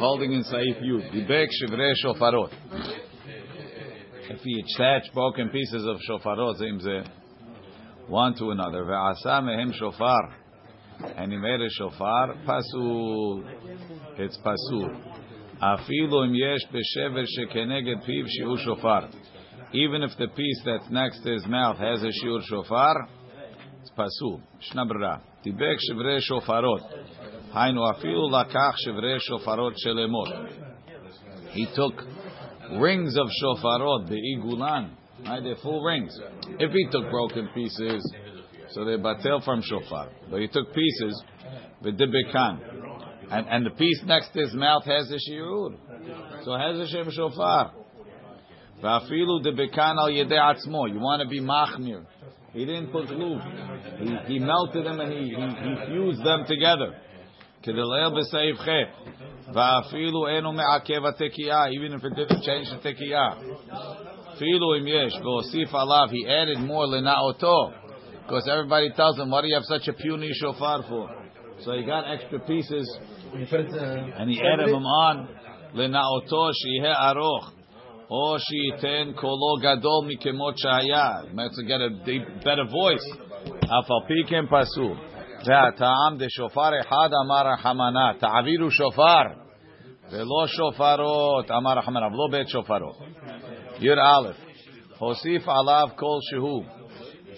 holding in Saif Yud. Dibek Shivre Shofarot. If he attached broken pieces of shofarot, zimze, one to another, ve'asa mehem shofar, and he made a shofar, pasul. It's pasul. Afilu im yesh beshever shekeneged piv shiur shofar. Even if the piece that's next to his mouth has a shiur shofar, it's pasul. Shnabra. Dibek shivre shofarot. Hainu afilu lakach shivre shofarot shelemot. He took rings of shofarot, the igulan, right? They're full rings. If he took broken pieces, so they're batel from shofar. But he took pieces, the dibikan. And, and the piece next to his mouth has a shiur. So has a shem shofar. Va'afilu dibikan al yedei atzmo. You want to be machmir. He didn't put glue. He, he melted them and he, he, he fused them together. כדלאל בסעיף ח' ואפילו אינו מעכב התקיעה, even if it didn't change the תקיעה. אפילו אם יש, והוסיף עליו, he added more לנאותו. Because everybody tells him, what do you have such a puny shofar for? So he got extra pieces, and he added them on, לנאותו שיהיה ארוך. או שייתן קולו גדול מכמות שהיה. to get a deep, better voice. אף על פי כן פסול. והטעם דשופר אחד אמר רחמנה, תעבירו שופר, ולא שופרות, אמר רחמנה, ולא בית שופרות. י' א', הוסיף עליו כלשהו,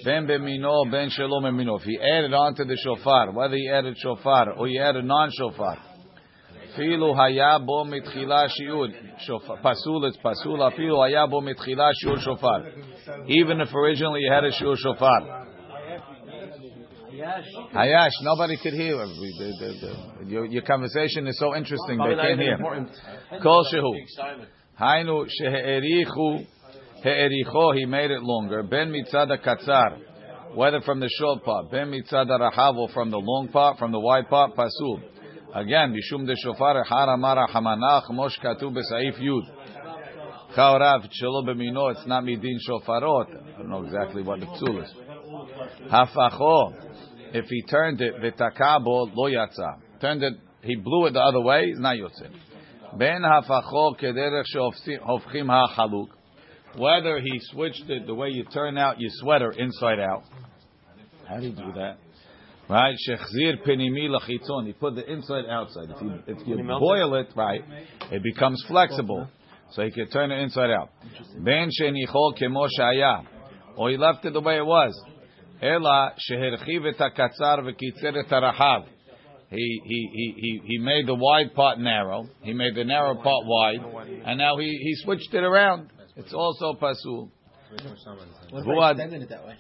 בין במינו, בין שלא ממינו. If he added onto the shofar, whether he added shofar or he added non-shofar, אפילו היה בו מתחילה שיעור, פסול it's פסול, אפילו היה בו מתחילה שיעור שופר. Even if originally he had a שיעור שופר. Hayash, nobody could hear. Your, your, conversation is so interesting, they can't hear. Kol shehu. Hainu shehe'erichu, he'ericho, he made it longer. Ben mitzad katzar, whether from the short part, ben mitzad rahav, or from the long part, from the wide part, pasul. Again, mishum de shofar haramara hamanach, mosh katu b'saif yud. Chaurav, shelo b'mino, it's not midin shofarot. I don't know exactly what the psul is. Hafacho, if he turned it v'takabo lo yatsa, turned it, he blew it the other way, it's not yotzeh. Ben hafacho kederech shehofchim ha'chaluk. Whether he switched it the way you turn out your sweater inside out. How do you do that? Right, shechzir penimi lachitzon. He put the inside outside. If you, if you boil it, right, it becomes flexible, so he can turn it inside out. Ben shenichol kemo shaya, or he left it the way it was. Ela sheherchiv et hakatzar v'kitzer et harahav. He he he he he made the wide part narrow. He made the narrow part wide, and now he he switched it around. It's also pasul. What extending it that way?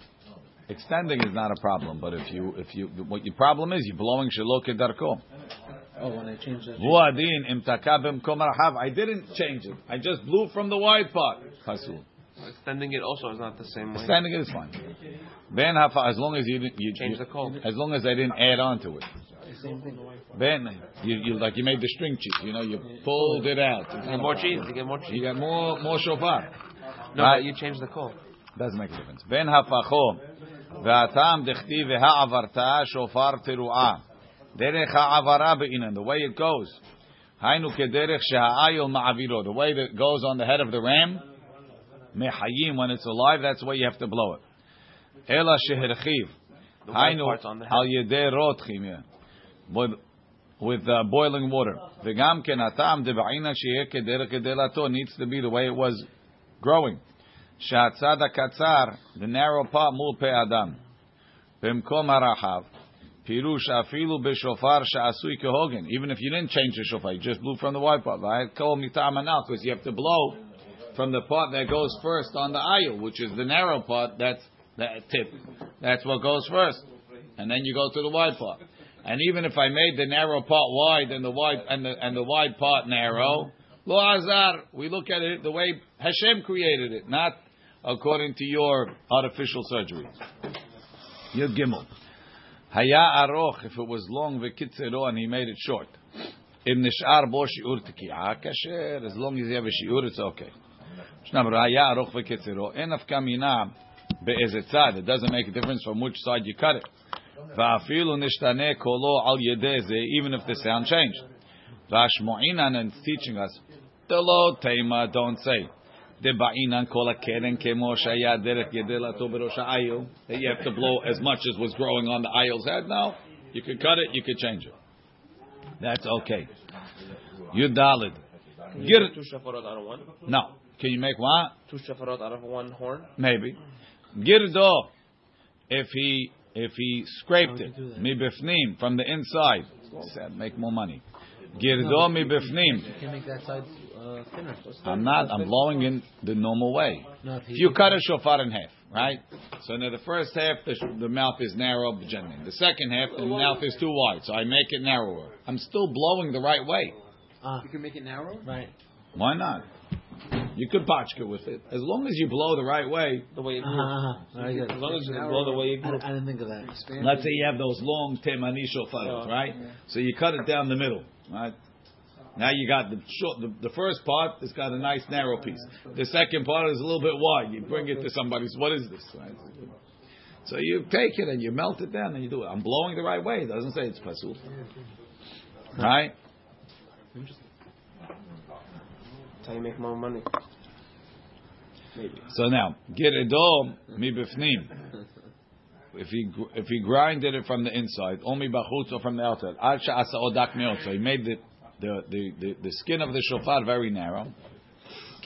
Extending is not a problem, but if you if you what your problem is, you're blowing shalok darko. Oh, when I changed im I didn't change it. I just blew from the wide part. Pasul. Extending it also is not the same way. Extending it is fine. Ben hafa, as long as you didn't you, change the code, as long as I didn't add on to it. Ben, you, you like you made the string cheese. You know, you pulled it out. You get more cheese. You get more cheese. You get more more shofar. No, right. you change the code. Doesn't make a difference. Ben hafacho v'atam dechti v'ha'avarta shofar teruah derech ha'avara be'inan. The way it goes, hainu kederech she'ha'ayil ma'aviro. The way that goes on the head of the ram mehayim, when it's alive, that's why you have to blow it. Ela sheherchiv. Hainu al yedei rotchim. With, with uh, boiling water. V'gam kenatam devaina sheyeh keder kedelato. Needs to be the way it was growing. Shatzad katzar, the narrow part mul pe adam. Harachav. Pirush afilu b'shofar sha'asui kehogin. Even if you didn't change the shofar, you just blew from the white part. Right? Kol mitam because you have to blow from the part that goes first on the aisle, which is the narrow part, that's the tip. That's what goes first. And then you go to the wide part. And even if I made the narrow part wide and the wide and the and the wide part narrow, lo azar, we look at it the way Hashem created it, not according to your artificial surgery. Yud Gimel. Haya aroch, if it was long, v'kitzero, and he made it short. Im nishar bo shiur teki'ah kasher, as long as you have a shiur, it's okay. Shnamar, haya aroch v'kitzero, en afkamina be'eze tzad, it doesn't make a difference from which side you cut it. Va'afilu nishtane kolo al yedeze, even if the sound changed. Vashmo'inan and teaching us. Delo tema, don't say. Debainan kol akeren kemo shaya derech gedelato berosh ha'ayil. That you have to blow as much as was growing on the ayil's head. now. you could cut it, you could change it. That's okay. Can you Gir- make two shafarot out of one? No. Can you make what? Two shafarot out of one horn? Maybe. Girdo. If he if he scraped it would you do that? mi bifnim from the inside, said make more money. Girdo mi bifnim. You can make that side uh, thinner. I'm not. I'm blowing in the normal way. No, If you cut a shofar in half, right? So now the first half, the, the mouth is narrow, genuine. The second half, the mouth is too wide, so I make it narrower. I'm still blowing the right way. Ah, You can make it narrow. right. Why not? You could botchka with it as long as you blow the right way. The way it grew. Uh-huh. Very. As long as you blow the way it I. I didn't think of that. Expand Let's say you have those long temani shofarot, Yeah. right? So you cut it down the middle, right? Now you got the short, the, the first part has got a nice narrow piece. The second part is a little bit wide. You bring it to somebody's, what is this? Right? So you take it and you melt it down and you do it. I'm blowing the right way. It doesn't say it's pasul. Right? You make more money. Maybe. So now, get a all mi bifnim. If he if he grinded it from the inside, only bachutz or from the outside. So he made the the, the, the, the skin of the shofar very narrow.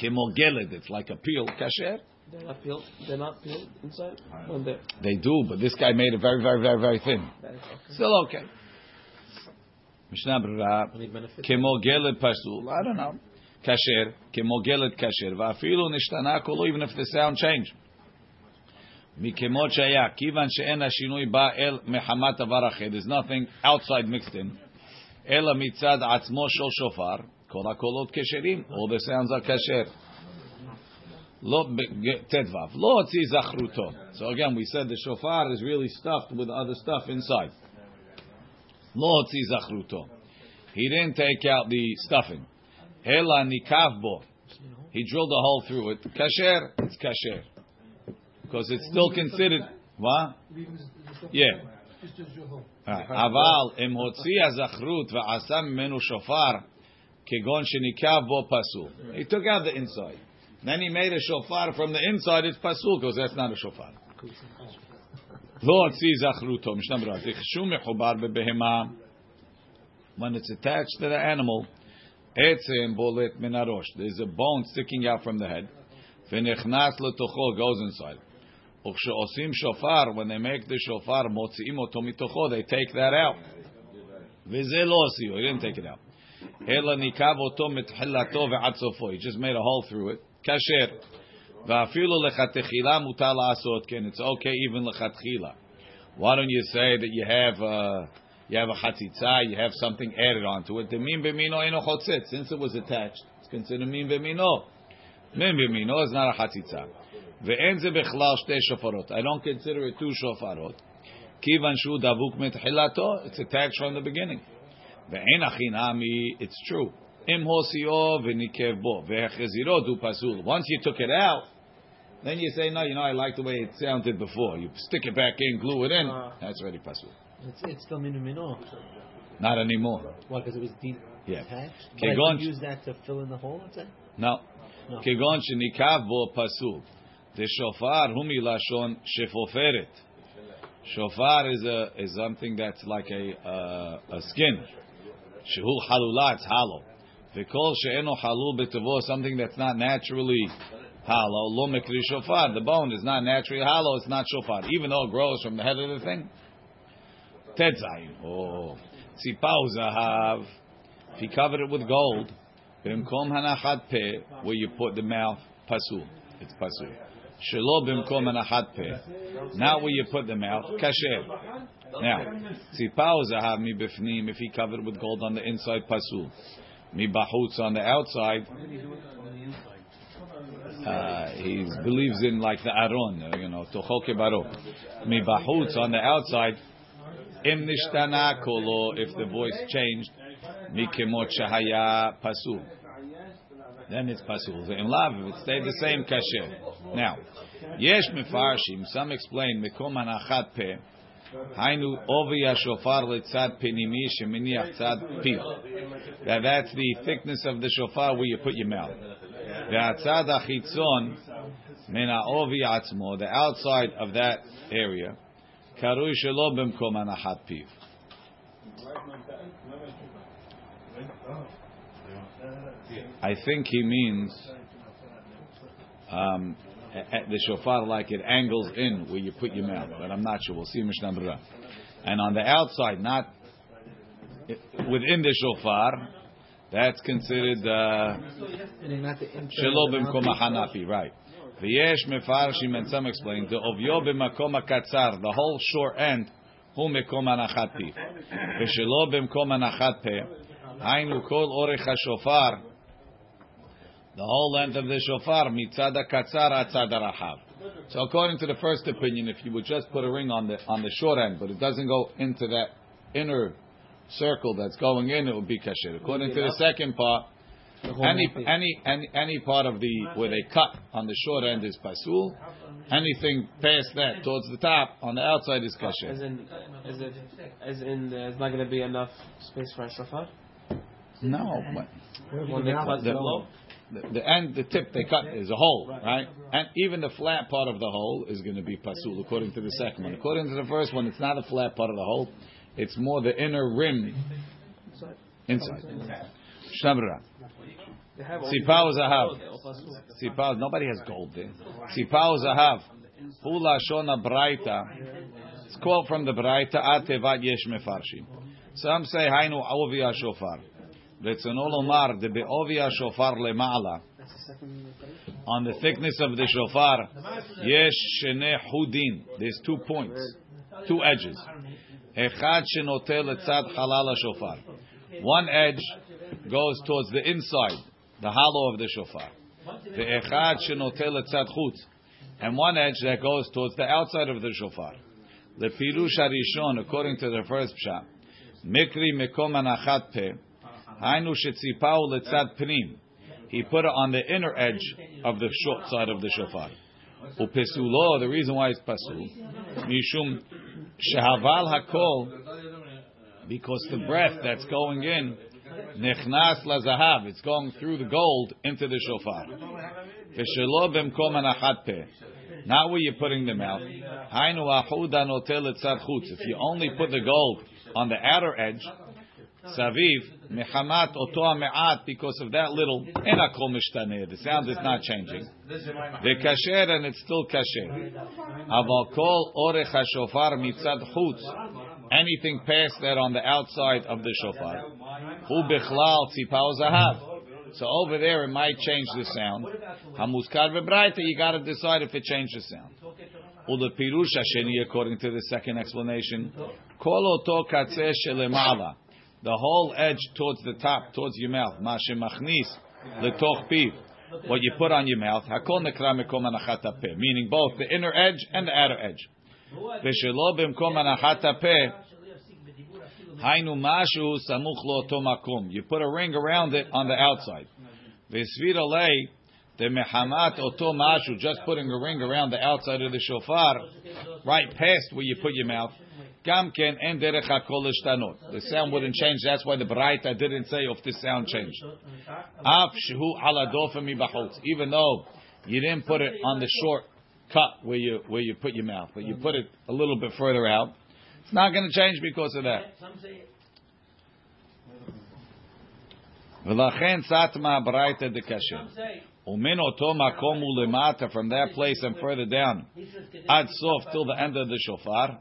Kimolgeled, it's like a peel. Kasher. They're not peeled. They're not peeled inside. Right. They do, but this guy made it very, very, very, very thin. Okay. Still okay. Mishnah pasul. I don't know כשר, כמוגלת כשר, ואפילו נשתנה קולו, even if the sound changed. מכמות שהיה, כיוון שאין השינוי בא אל מחמת דבר אחר, there's nothing outside mixed in, אלא מצד עצמו של שופר, כל הקולות כשרים, all the sounds are כשר. לא, ב- ט"ו, לא הוציא זכרותו. So again, we said the shofar is really stuffed with other stuff inside. לא הוציא זכרותו. He didn't take out the stuffing. אלא ניקב בו. He drilled a hole through it. Kasher, it's kasher. Because it's still considered, what? Yeah. Right. אבל אם הוציא הזכרות ועשה ממנו שופר, כגון שניקב בו פסול. He took out the inside. Then he made a shofar from the inside, it's pasul, because that's not a shofar. לא הוציא זכרותו, משנה ברורה, תחשו מחובר בבהמה, when it's attached to the animal, Etzim bolet minarosh. There's a bone sticking out from the head. V'nechnas letocho goes inside. Uksheosim shofar. When they make the shofar, motziim oto. They take that out. V'ze He didn't take it out. Ela nikav oto mitchilato ve'atzofo. He just made a hole through it. Kasher. Va'afilu lechatechila mutal asot. It's okay even lechatechila. Why don't you say that you have... Uh, you have a chatzitza, you have something added onto it. The min b'mino eno chotzit. Since it was attached, it's considered min b'mino. Min b'mino is not a chatzitza. Ve'en ze bechlal shtei shofarot. I don't consider it two shofarot. Kivan shu davuk mitchilato. It's attached from the beginning. Ve'en achinami. It's true. Im hosio v'nikev bo. Ve'echeziro du pasul. Once you took it out, then you say, no, you know, I like the way it sounded before. You stick it back in, glue it in. Uh-huh. That's ready pasul. It's, it's still minu mino. Not anymore. Why? Because it was detached. Yeah. But I use that to fill in the hole. That? No. Kegon shenikav bo pasuk. The shofar humi lashon shefoferet. Shofar is a is something that's like a uh, a skin. Shehu halula, it's hollow. V'kol she'eno halul b'tavo, something that's not naturally hollow. Lo shofar, the bone is not naturally hollow. It's not shofar, even though it grows from the head of the thing. Tetzayin. Oh, tzipau zahav. If he covered it with gold, b'mkom hanachat peh, where you put the mouth, pasul. It's pasul. Shelo b'mkom hanachat peh. Not where you put the mouth, kasher. Now, tzipau zahav mi bifnim, if he covered with gold on the inside, pasul. Mi bachutz on the outside, uh, he believes in like the aron, uh, you know, tochoke baro. Mi bachutz on the outside, im nishtana kolo, if the voice changed, mi kemot shahaya pasul. Then it's pasul. Im lav, if it stayed the same kasher. Now, yesh mefarshim, some explain, mikom hanachat peh, היינו עובי השופר לצד פנימי שמניח צד פיו. That that's the thickness of the shofar where you put your mouth. והצד החיצון מן העובי עצמו, the outside of that area, קרוי שלא במקום הנחת פיו. I think he means um, at the shofar like it angles in where you put your mouth, but I'm not sure. We'll see Mishnah Berurah. And on the outside, not within the shofar, that's considered uh, Meaning not the inside shelo of the b'mkom mouthpiece. hanapi, right? V'yesh mefarshim, and some explain the ovyo b'makom katzar, the whole short end, hu mekom anachat pi, v'shelo b'mkom anachat pe, hainu kol orech hashofar, the whole length of the shofar, mitzad katzar atzad rahav. So according to the first opinion, if you would just put a ring on the on the short end, but it doesn't go into that inner circle that's going in, it would be kasher. According to the second part, any, any any any part of the where they cut on the short end is pasul. Anything past that towards the top on the outside is As kasher. in, as in, as in, there's not going to be enough space for a shofar. No, but When the they cut the, below. the, the end, the tip they cut is a hole, right? And even the flat part of the hole is going to be pasul according to the second one. According to the first one, it's not a flat part of the hole; it's more the inner rim inside. Shabra. They have Sipao zahav. Sipao, nobody has gold there. Sipao zahav. Hula shona braita. It's quote from the braita. Atevat yesh mefarshim. Some say hainu aovi shofar. רצונו לומר, דבעובי השופר למעלה, That's the second. on the thickness of the shofar, יש שני חודין, there's two points, two edges. אחד שנוטה לצד חלל השופר. One edge goes towards the inside, the hollow of the shofar. The echad shenotel etzad chutz, and one edge that goes towards the outside of the shofar. The pirush harishon, according to the first pshat, mikri mekom anachat pe, hainu shetzipau letzad pnim. He put it on the inner edge of the short side of the shofar. Upesulo, the reason why it's pasul, mishum shehaval hakol, because the breath that's going in nechnas lazahav, it's going through the gold into the shofar. Veshelo b'mkom anachat peh. Not where you're putting the mouth. Hainu ahuda notel etzad chutz. If you only put the gold on the outer edge, saviv mechamat oto me'at because of that little enakol mishtaneh. The sound is not changing. The kasher and it's still kasher. Aval kol orech hashofar mitzad chutz. Anything past that on the outside of the shofar. Hu bichlal tzipao zahav. So over there it might change the sound. Hamuskar bebraita, you got to decide if it changes the sound. Ula pirush hasheni, according to the second explanation, kol oto katzeh shelemala. The whole edge towards the top, towards your mouth. Mashe machnis letoch piv. What you put on your mouth. Hakol nekra mekom anachat. Meaning both the inner edge and the outer edge. Veshelo b'mkom anachat. Hainu mashu samuch lo makum. You put a ring around it on the outside. Vesvira lei the mehamat oto mashu, just putting a ring around the outside of the shofar, right past where you put your mouth. Gamken en derech hakol. The sound wouldn't change. That's why the Baraita didn't say if the sound changed. Af shehu ala mibachutz. Even though you didn't put it on the short cut where you where you put your mouth, but you put it a little bit further out. It's not going to change because of that. ולכן סתמה הברייתא דקשה. ומן אותו מקום ולמטה, from that place and further down, עד סוף, till the end of the shofar,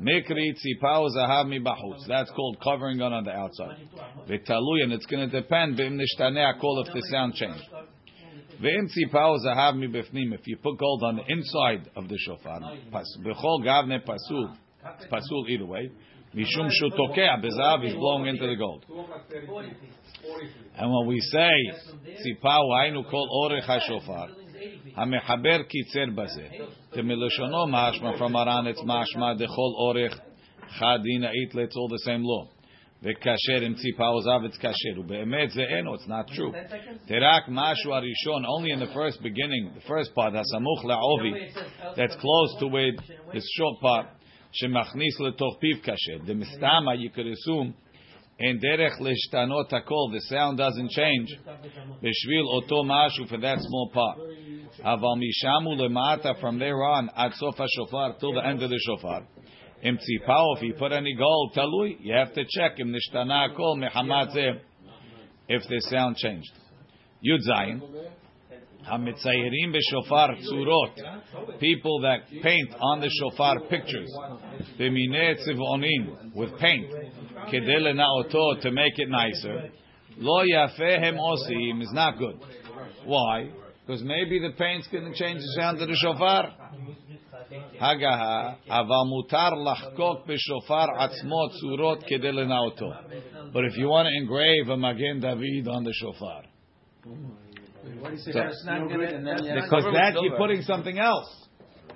מקרי ציפאו זהב מבחוץ. That's called covering on, on the outside. ותלוי, and it's going to depend, ואם נשתנה הכל if the sound changed. ואם ציפאו זהב מבפנים, if you put gold on the inside of the shofar, פס- בכל גבנה פסול, it's pasul either way, משום שהוא תוקע בזהב, he's blowing into the gold. And when we say ציפאו, היינו כל אורך השופר, המחבר קיצר בזה. ומלשונו משמע, from Aran it's משמע, דכל אורך חד דינאית, it's all the same law. וכאשר עם ציפאו זהב it's כאשר, ובאמת זה אינו, it's not true. תרק משהו הראשון, only in the first beginning, the first part, הסמוך לעובי, that's close to it, this short part, שמכניס לתוך פיו כשר. דמסתמה, you could assume, אין דרך להשתנות הכל, the sound doesn't change, בשביל אותו משהו for that small part. אבל משם ולמטה, from there on, עד סוף השופר, till the end of the shofar. אם ציפאו, if you put any gold, תלוי, you have to check אם נשתנה הכל מחמת זה, if the sound changed. י"ז, המציירים בשופר צורות, people that paint on the shofar pictures, במיני צבעונים, with paint, כדי לנאותו, to make it nicer, לא יפה הם עושים, is not good. Why? Because maybe the paint's going to change the sound of the shofar. הגהה, אבל מותר לחקוק בשופר עצמו צורות כדי לנאותו. But if you want to engrave a Magen David on the shofar, why do you say So- that's not good and then you because that you're putting something else.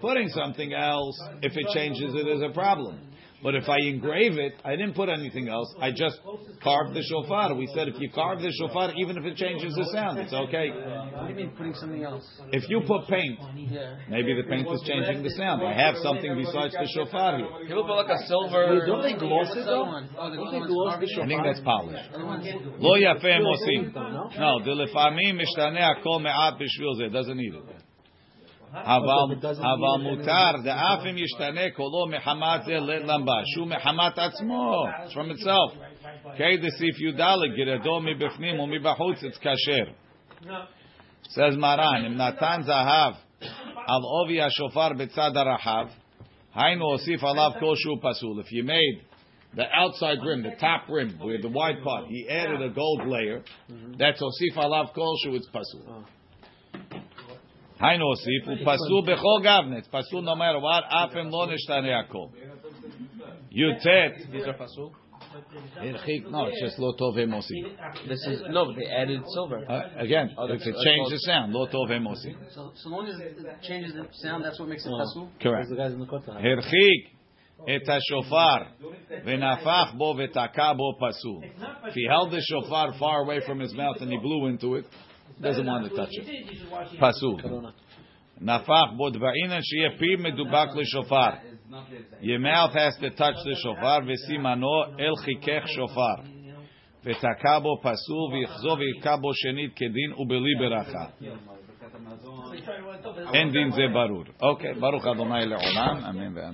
Putting something else, if it changes it, is a problem. But if I engrave it, I didn't put anything else. I just carved the shofar. We said if you carve the shofar, even if it changes the sound, it's okay. I mean putting something else? If you put paint, maybe the paint is changing the sound. I have something besides the shofar here. People put like a silver. Don't they gloss it though? Don't they oh, gloss the shofar? I think that's polish. Lo yafeh mosim. No, the lefamim mishtaneh akol me'at b'shvil Doesn't need it. אבל אבל מותר, דאף אם ישתנה קולו מחמת זה ללמבה, שהוא מחמת עצמו, it's from itself. כי דסיף י"ד, גרדו מבפנים ומבחוץ, it's כשר. says מרן, אם נתן זהב על עובי השופר בצד הרחב, היינו הוסיף עליו כלשהו פסול. If you made the outside rim, the top rim, with the wide part, he added a gold layer, that's הוסיף עליו כלשהו, it's פסול. היינו הוסיף, הוא פסול בכל גבנץ, פסול no matter what, אף אם לא נשתנה הכל. י"ט, These are pasul. הרחיק, no, it's just לא טוב הם עושים. This is no, but they added silver. Uh, Again, Oh, if that's- it that's changes called- the sound, לא טוב הם עושים. So, so long as it changes the sound, that's what makes it pasul. Correct. the guys in the kota. הרחיק את השופר ונפח בו ותקע בו פסול. If he held the shofar far away from his mouth and he blew into it, doesn't want to touch it. פסול. נפח בו דבעינן שיהיה פיו מדובק לשופר. Your mouth has to touch the shofar וסימנו אל חיכך שופר. ותקע בו פסול ויחזור ויכה בו שנית כדין ובלי ברכה. אין דין זה ברור. אוקיי, ברוך אדוני לעולם, אמן ואמן.